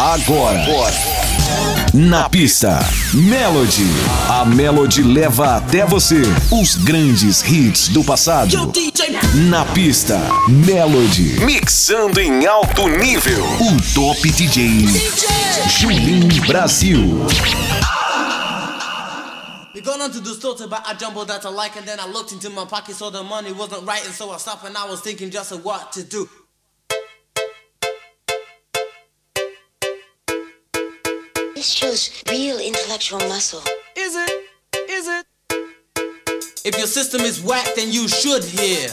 Agora. Agora. Na pista, Melody. A Melody leva até você os grandes hits do passado. Na pista, Melody. Mixando em alto nível. O top DJ. DJ. Julim Brasil. We gone onto the store to buy a jumbo that I like, and then I looked into my pocket, so the money wasn't right, and so I stopped and I was thinking just what to do. This shows real intellectual muscle. Is it? Is it? If your system is whack, then you should hear.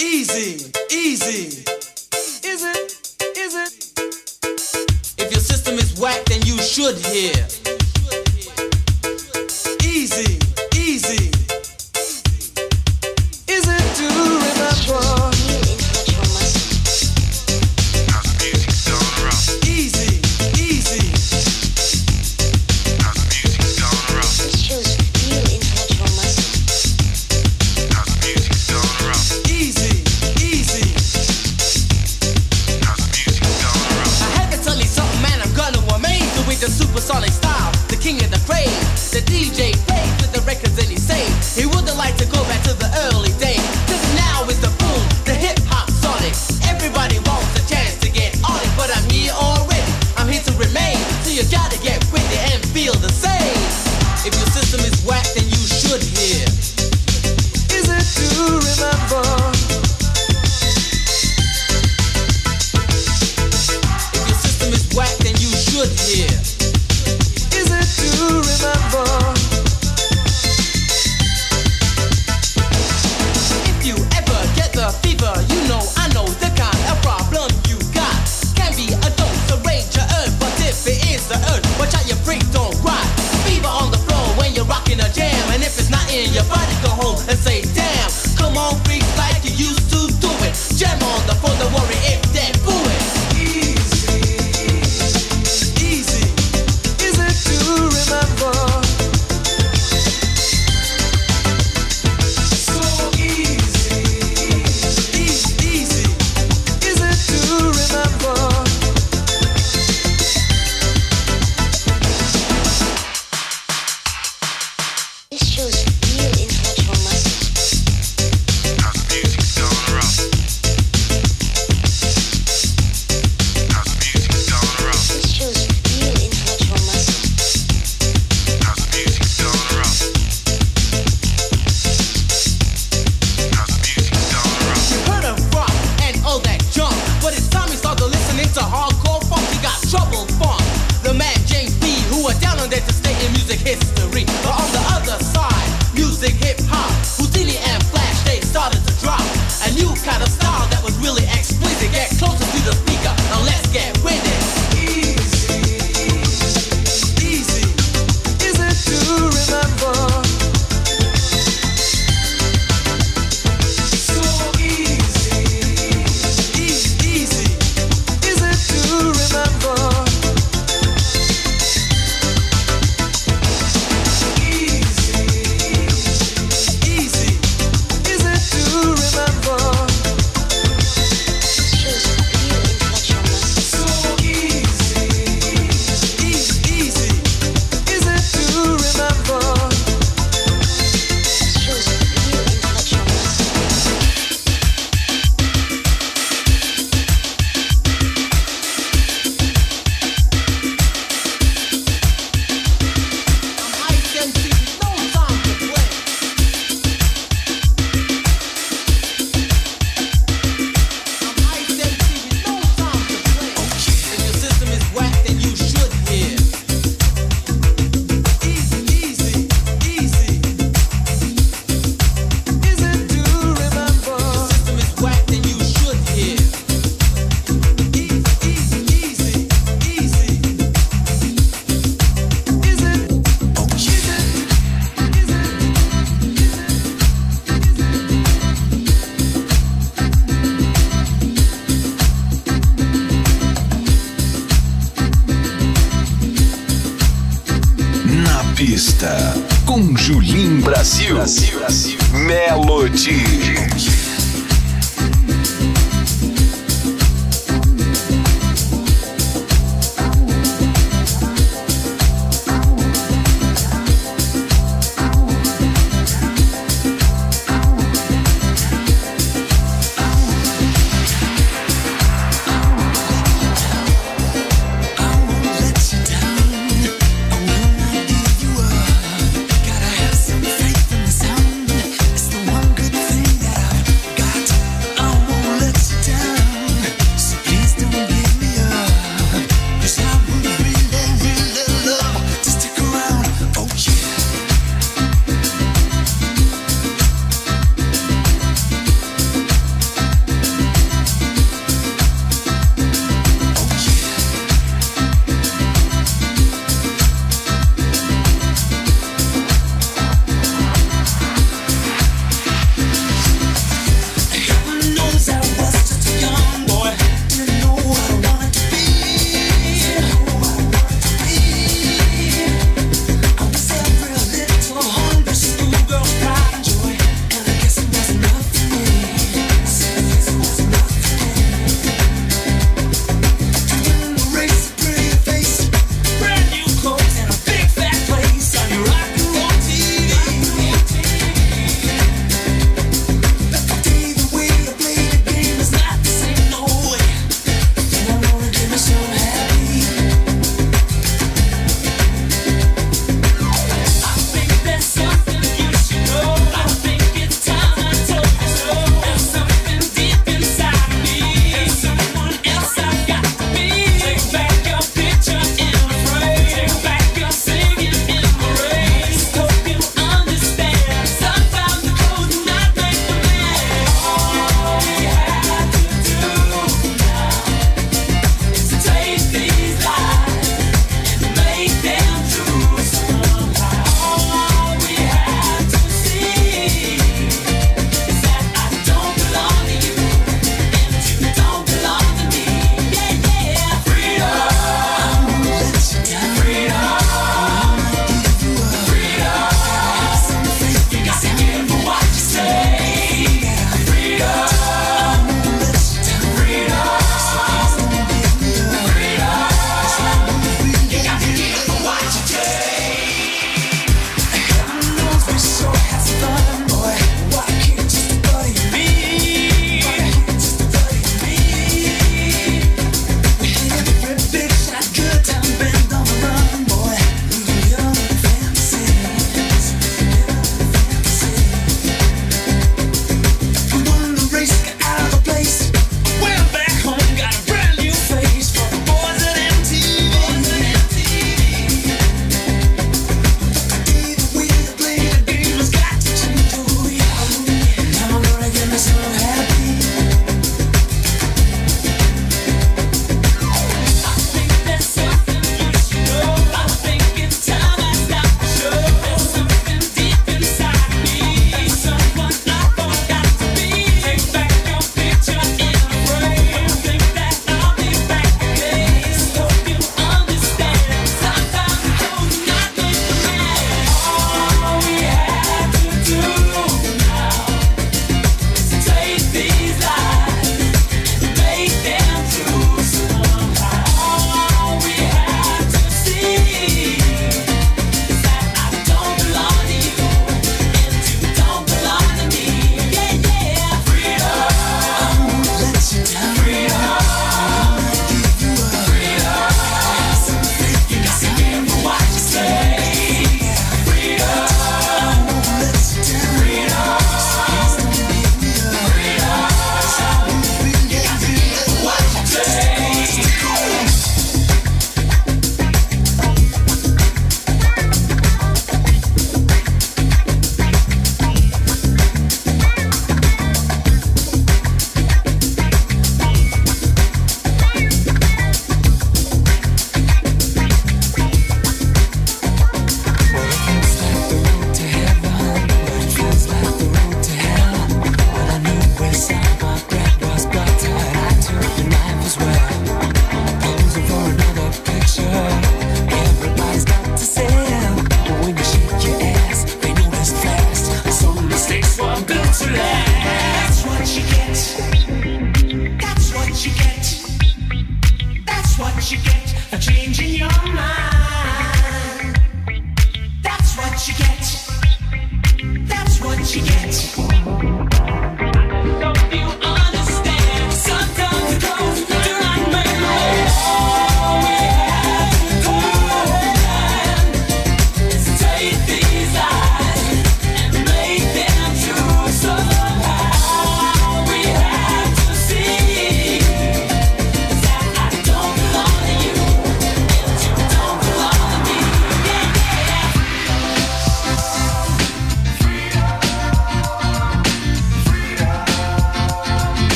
Easy, easy. Is it? Is it? If your system is whack, then you should hear.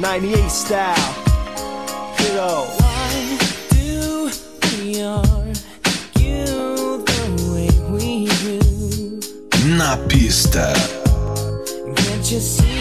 98 style. Why do we argue the way we do? Na pista. Can't you see?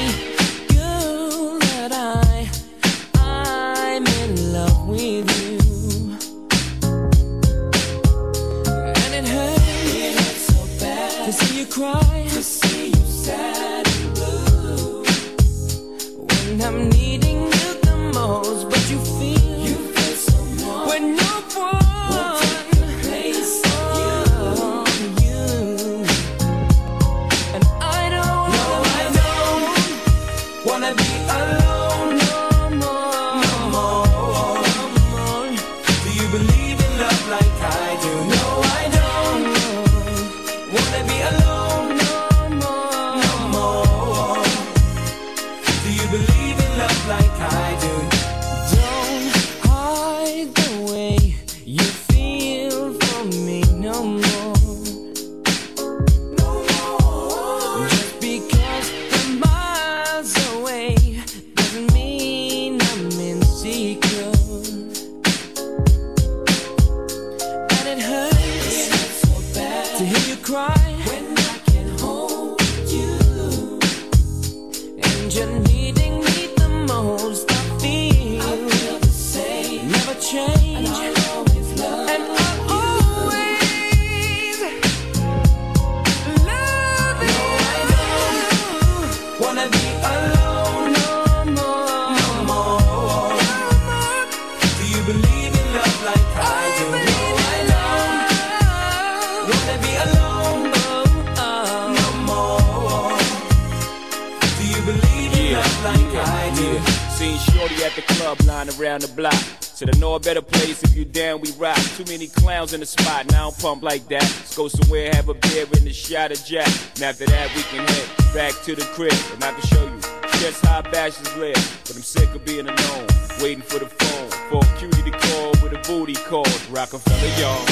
In the spot, now I'm pumped like that. Let's go somewhere, have a beer and a shot of Jack. And after that, we can head back to the crib. And I can show you just how bashes live. But I'm sick of being alone, waiting for the phone. For a cutie to call with a booty call. Rockefeller, y'all.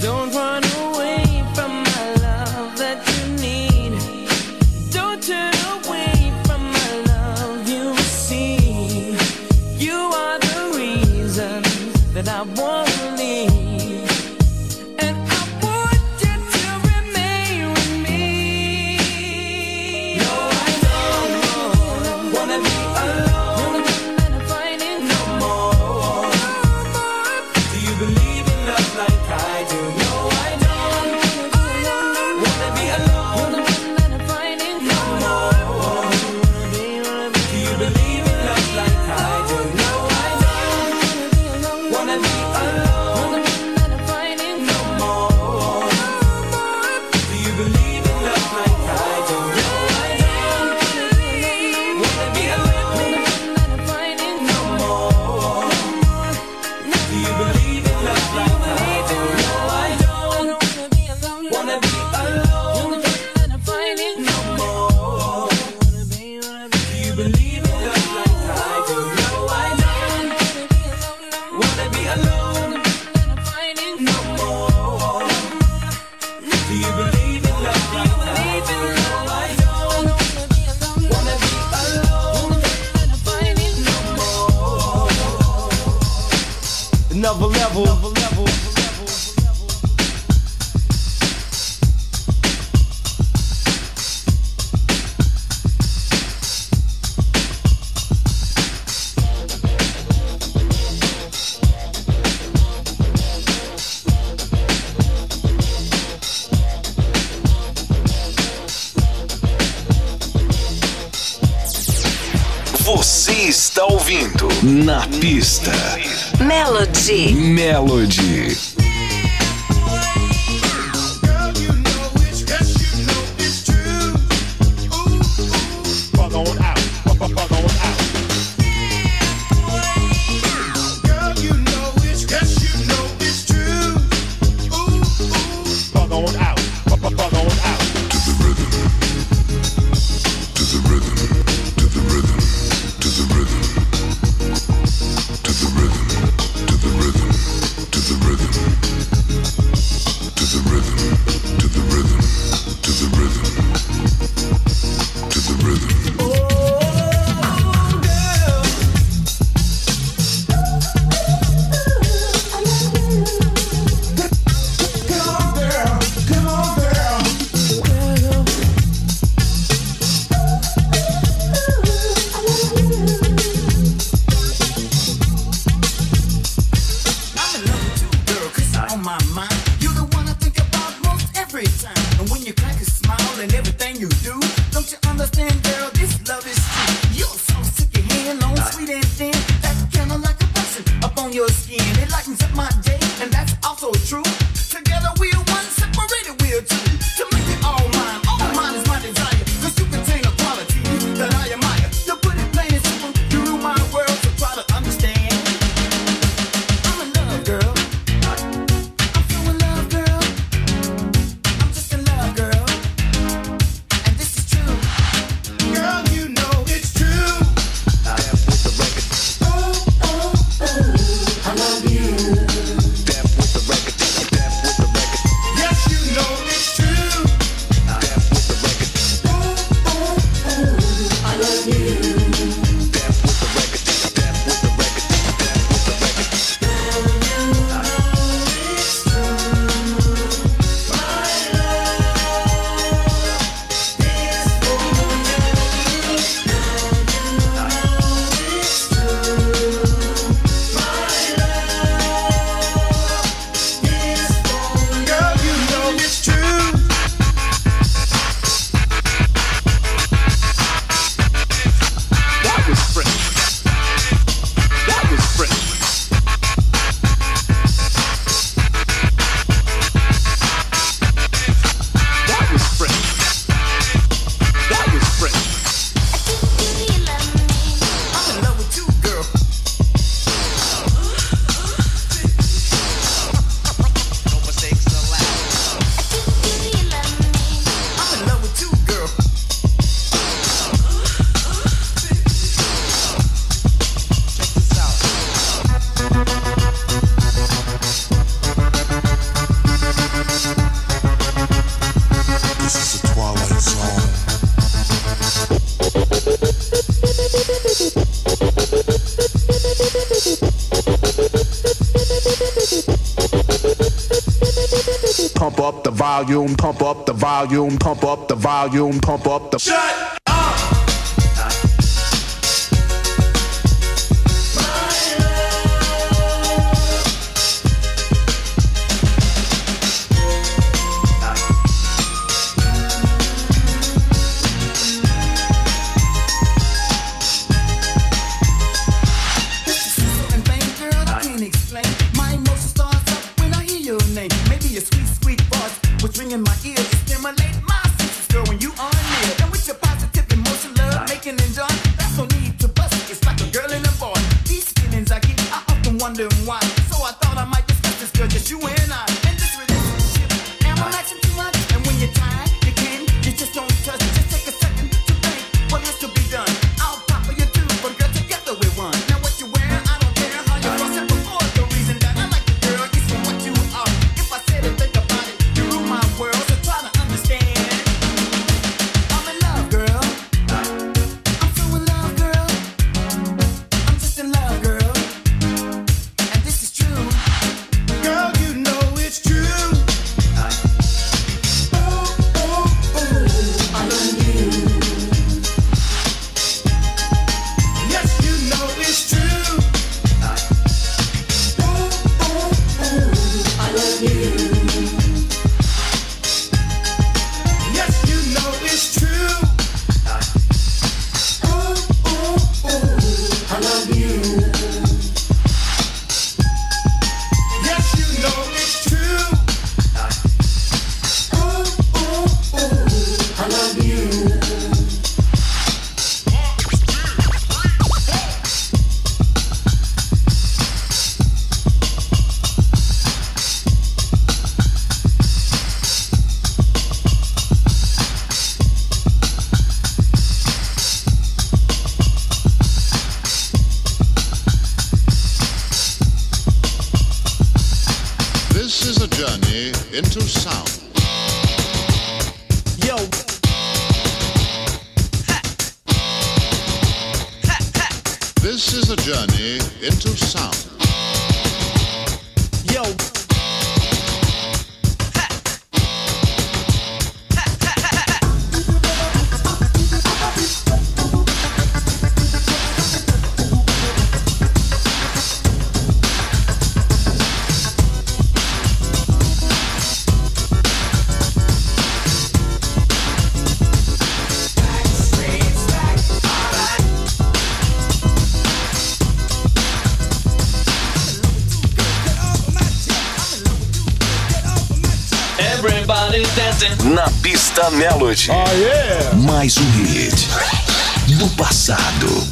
Don't run away from my love that you need. Don't turn away from my love, you Melody. Melody. on my mind. You're the one I think about most every time. And when you crack a smile and everything you do, don't you understand volume, pump up the volume, pump up the volume, pump up the. Shut Melody. Oh, yeah. Mais um hit do passado.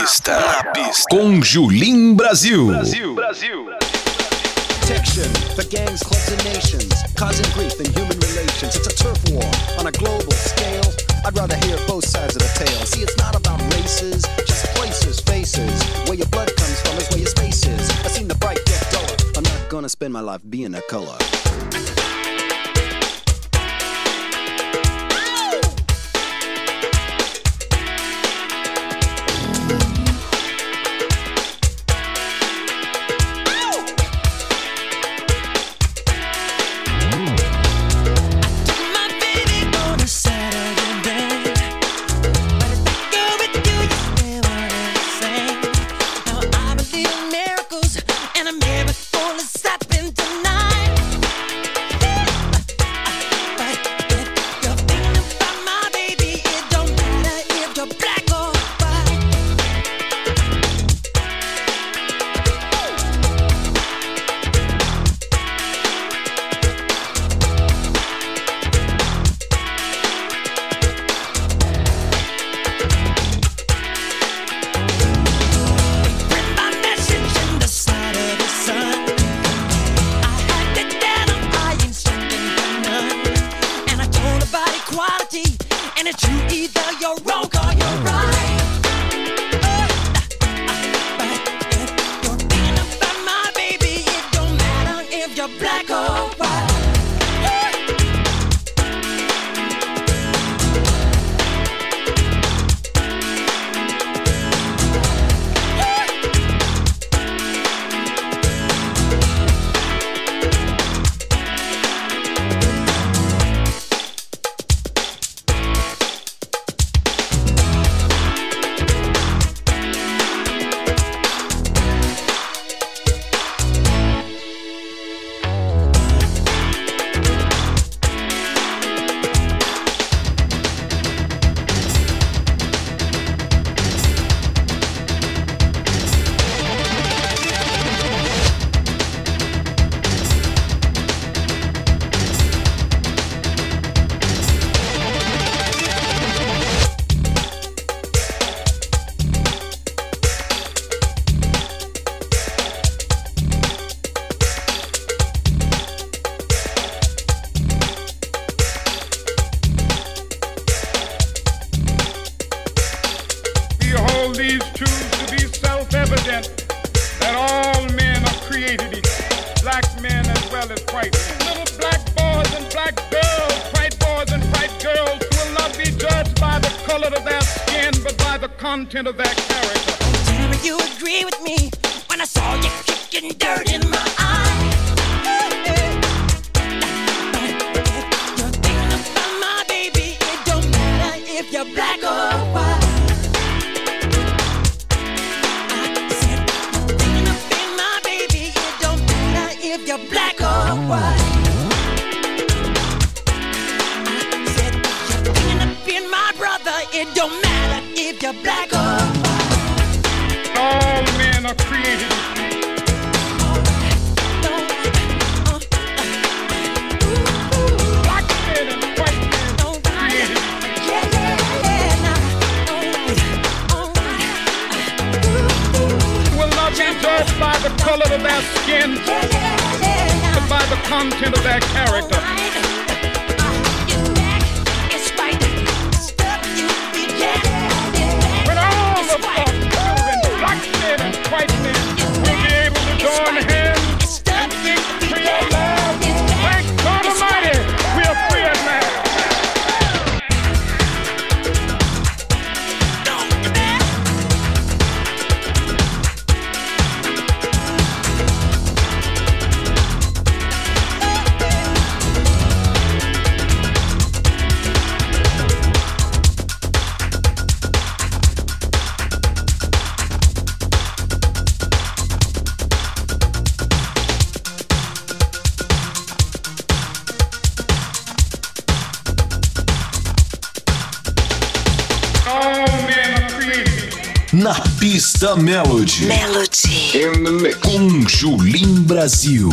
Pista. Na pista. Com Julim Brazil. Brasil. Brasil. Protection for gangs, clubs, and nations, causing grief in human relations. It's a turf war on a global scale. I'd rather hear both sides of the tale. See, it's not about races, just places, faces. Where your blood comes from is where your space is. I've seen the bright get duller. I'm not gonna spend my life being a color. Pista Melody. Melody. In the mix. Com Julim Brasil.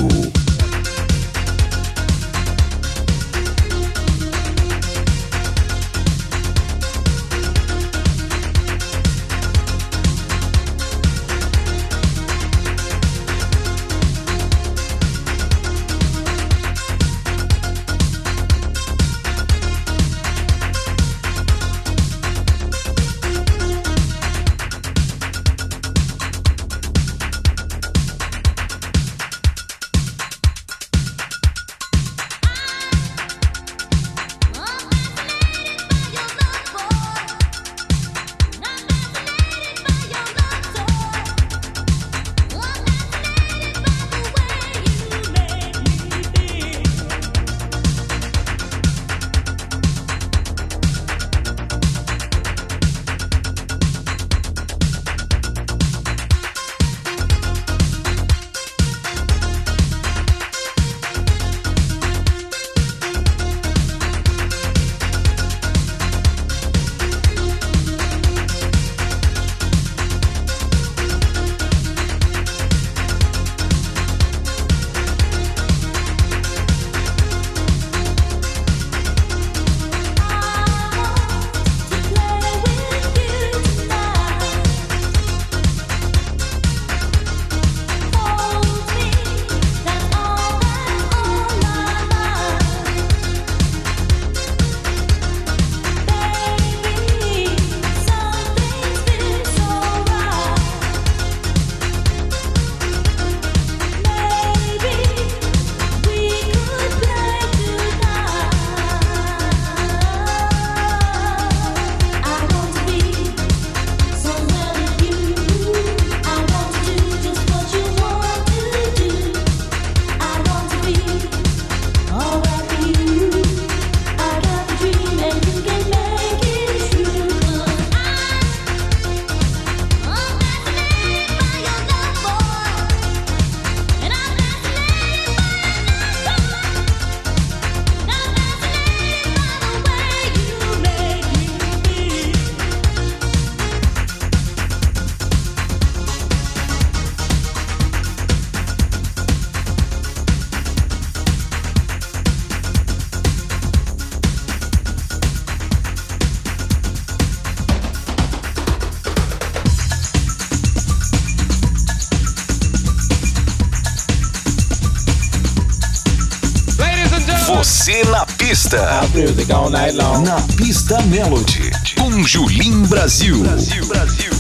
music all night né, long. Na pista Melody, com Julim Brasil. Brasil, Brasil.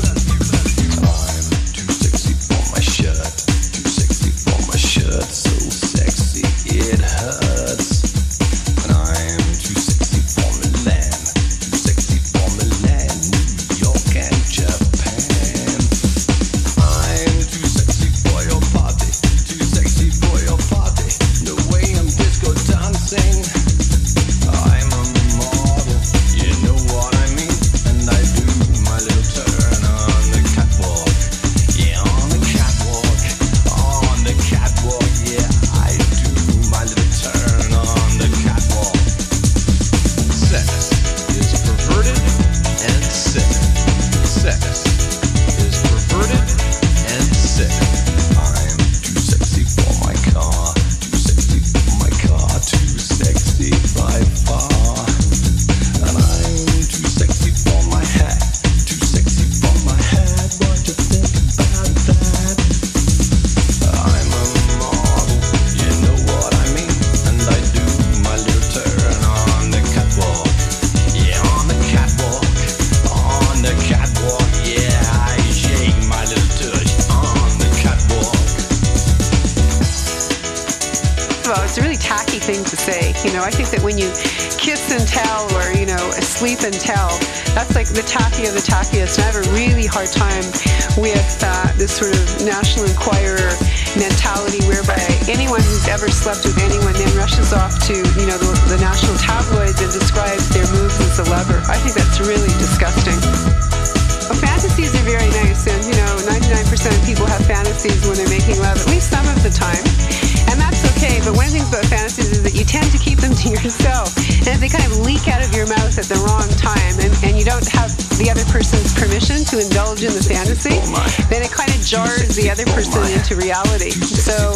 frequency, then it kind of jars the other person into reality. So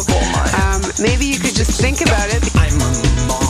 um, maybe you could just think about it.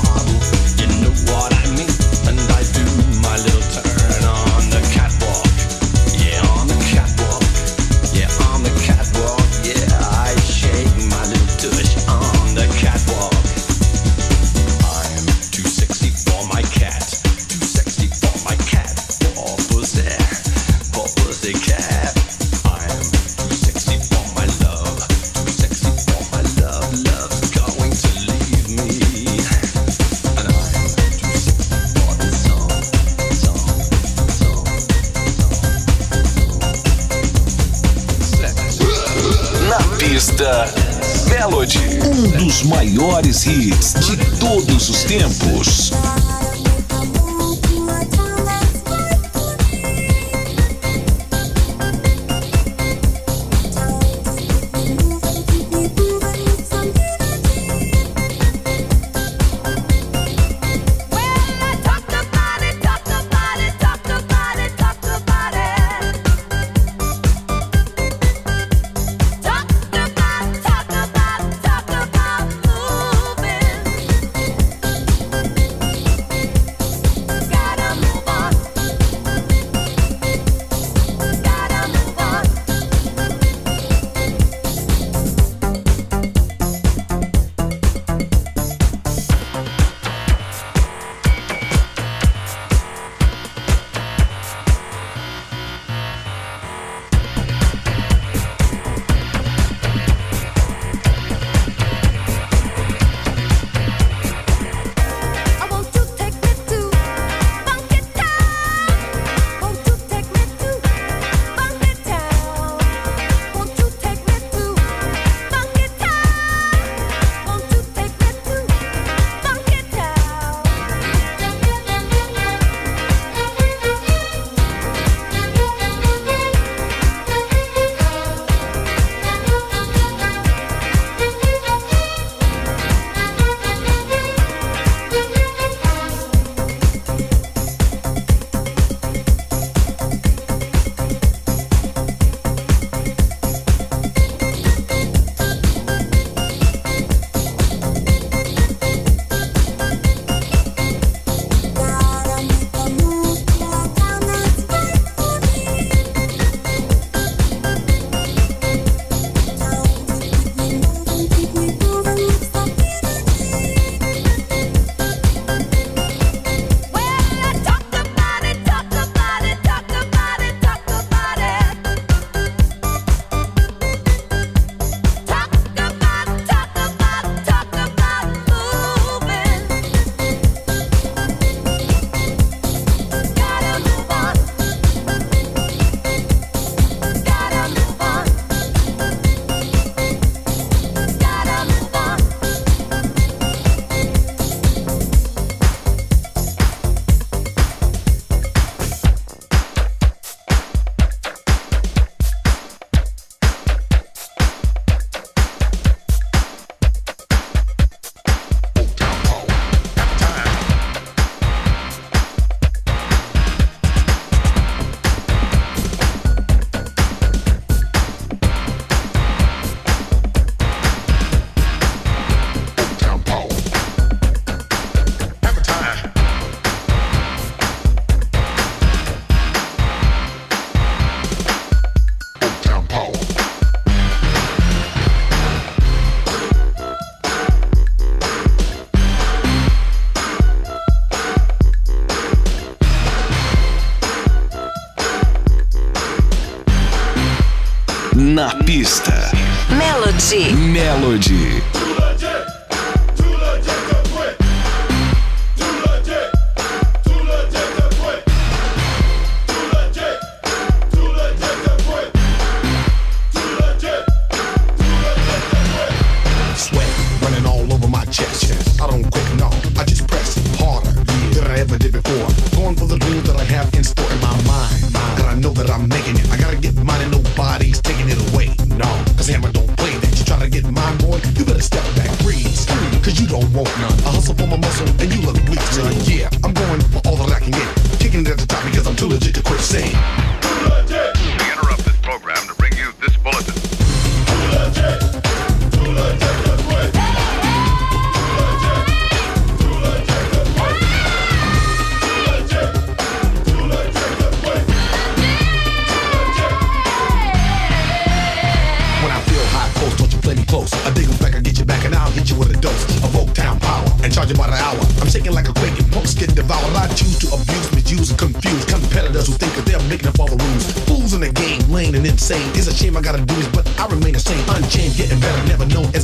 maiores hits de todos os tempos.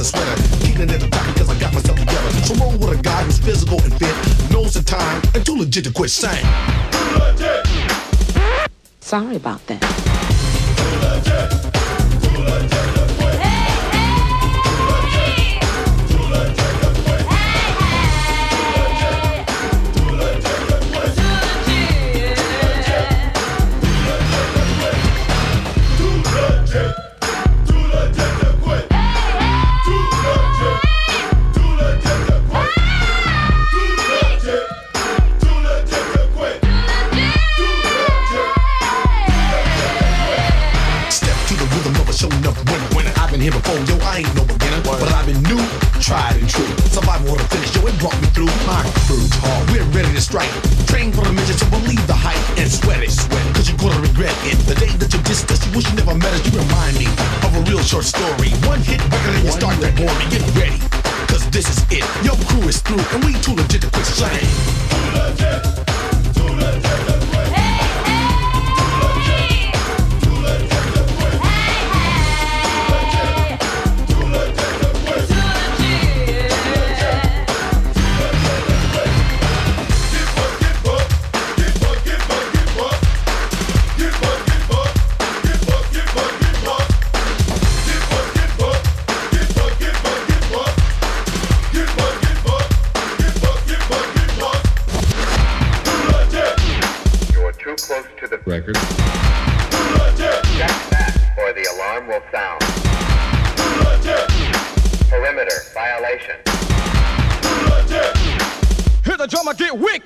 sweater. Keeping it the because I got myself together. So roll with a guy who's physical and fit, knows the time, and too legit to quit saying. Sorry about that. Too legit. Too legit. strike. Train for the midget to believe the hype and sweat it, sweat it, cause you're gonna regret it. The day that you're us, you wish you never met us, you remind me of a real short story. One hit record and you start to bore me. Get ready, cause this is it. Your crew is through, and we too legit to quit slacking. Too legit.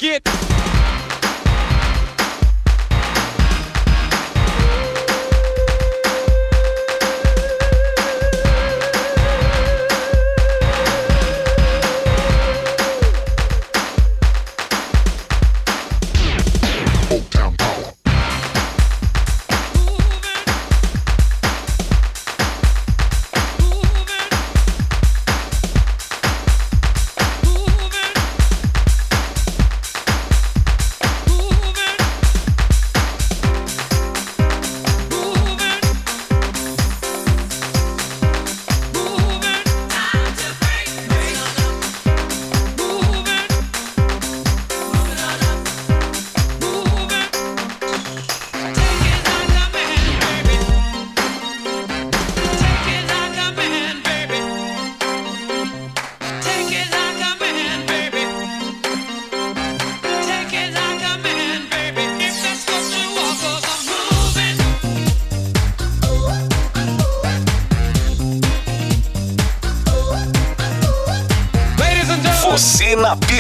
get.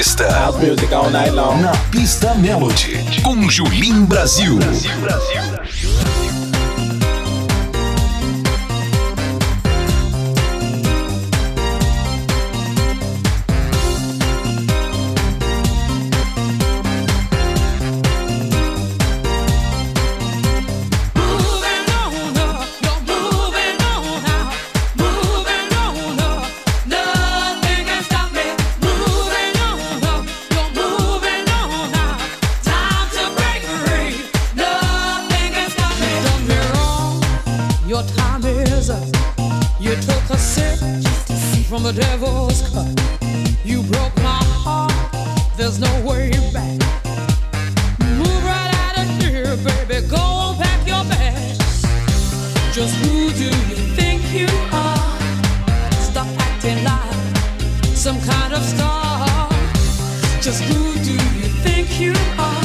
pista. Na pista Melody. Com Julim Brasil. Brasil, Brasil. You took a sip from the devil's cup. You broke my heart. There's no way back. Move right out of here, baby. Go on, pack your bags. Just who do you think you are? Stop acting like some kind of star. Just who do you think you are?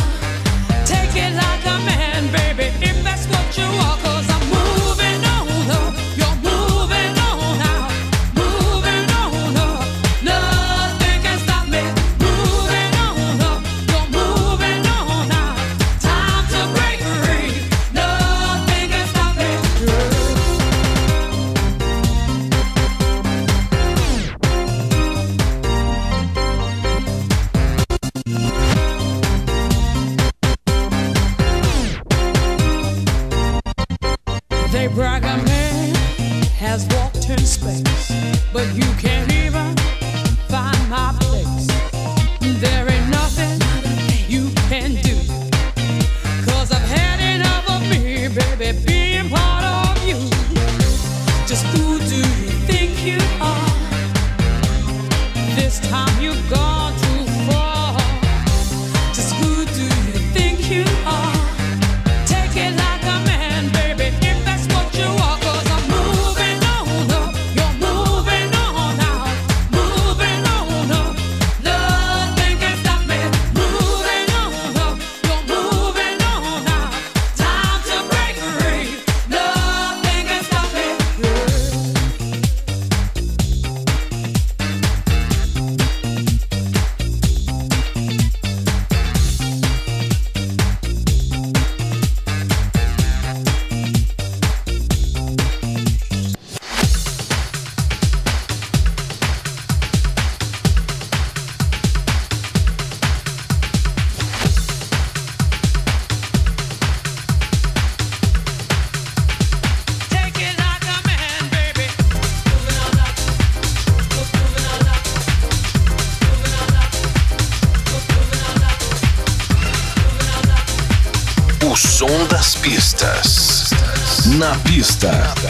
pista.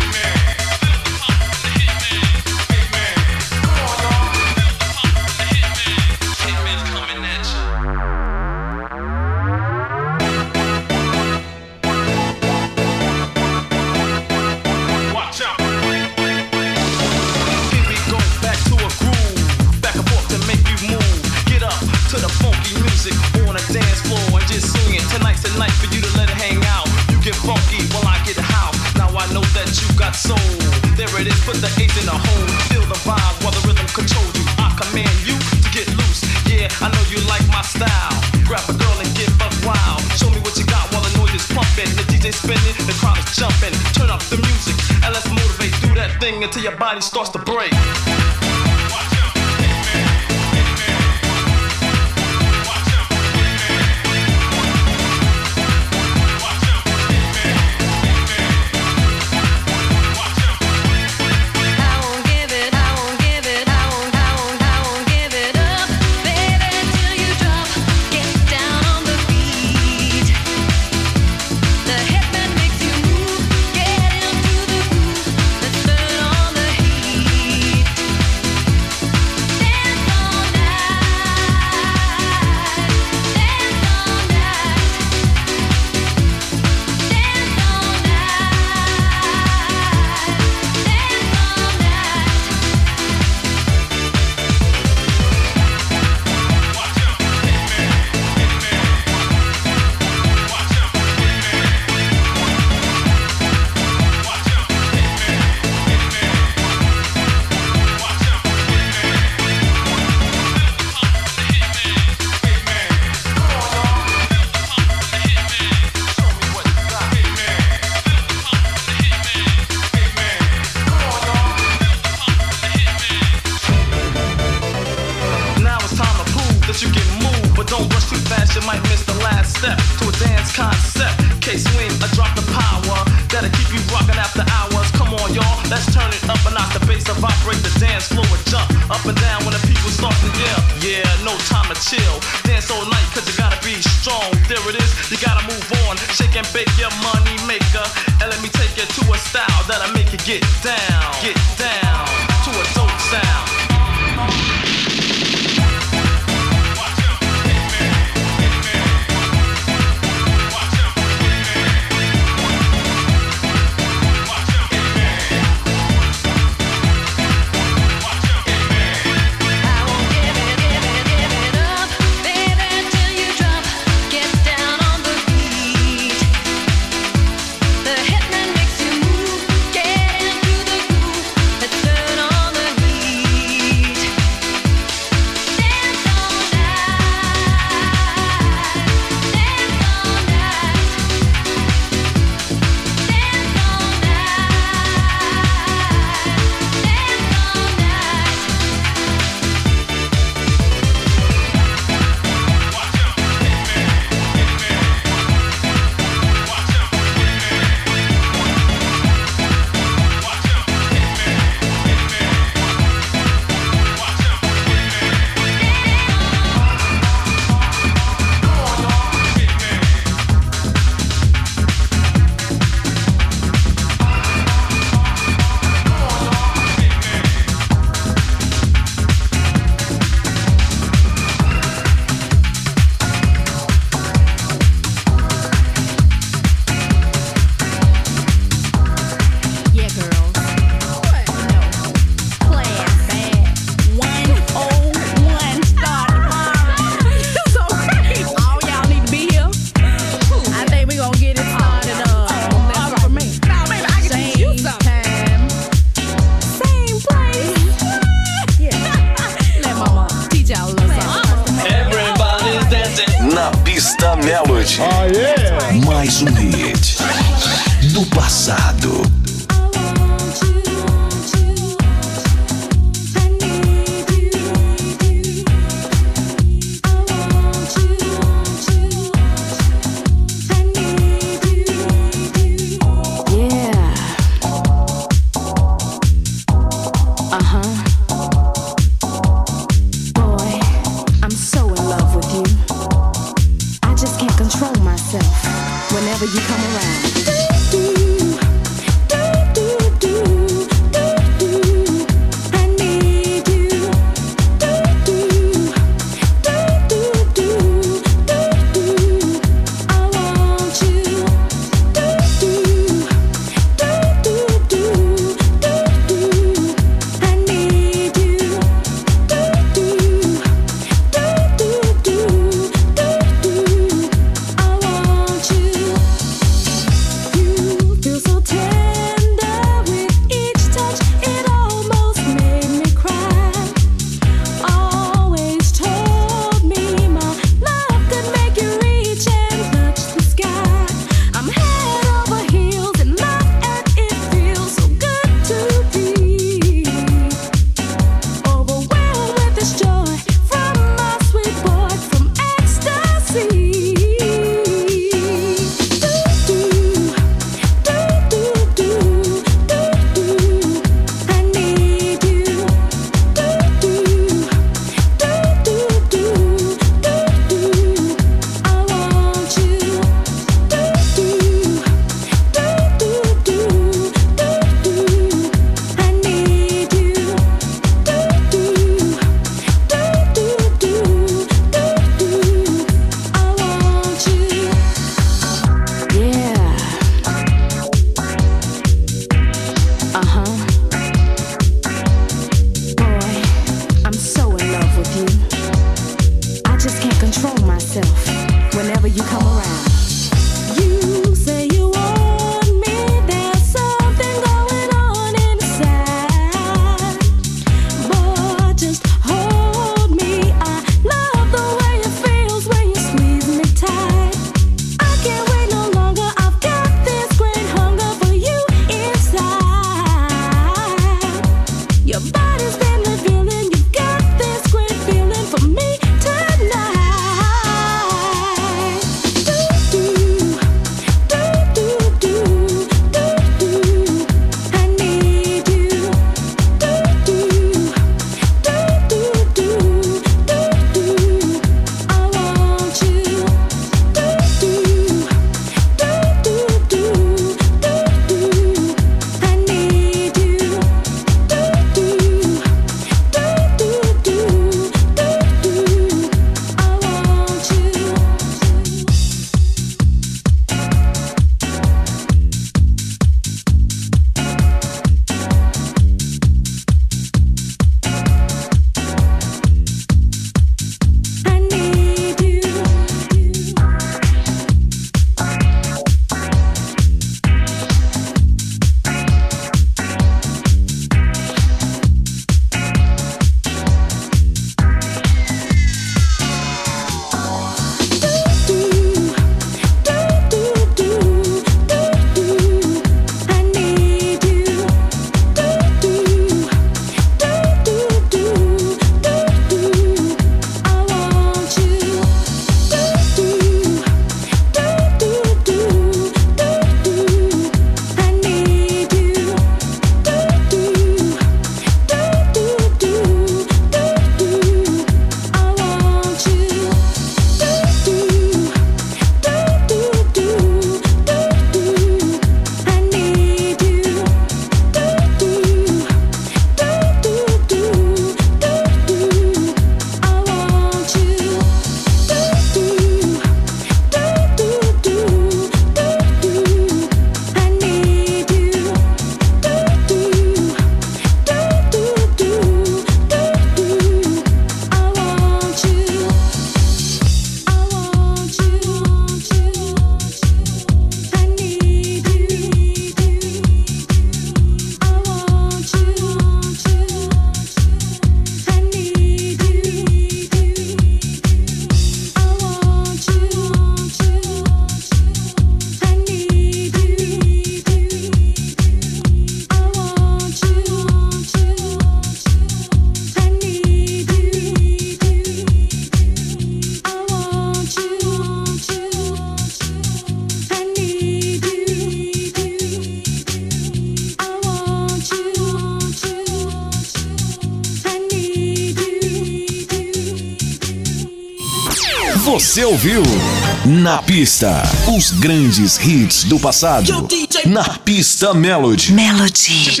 Na pista, os grandes hits do passado. Na pista Melody. Melody.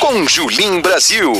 Com Julim Brasil.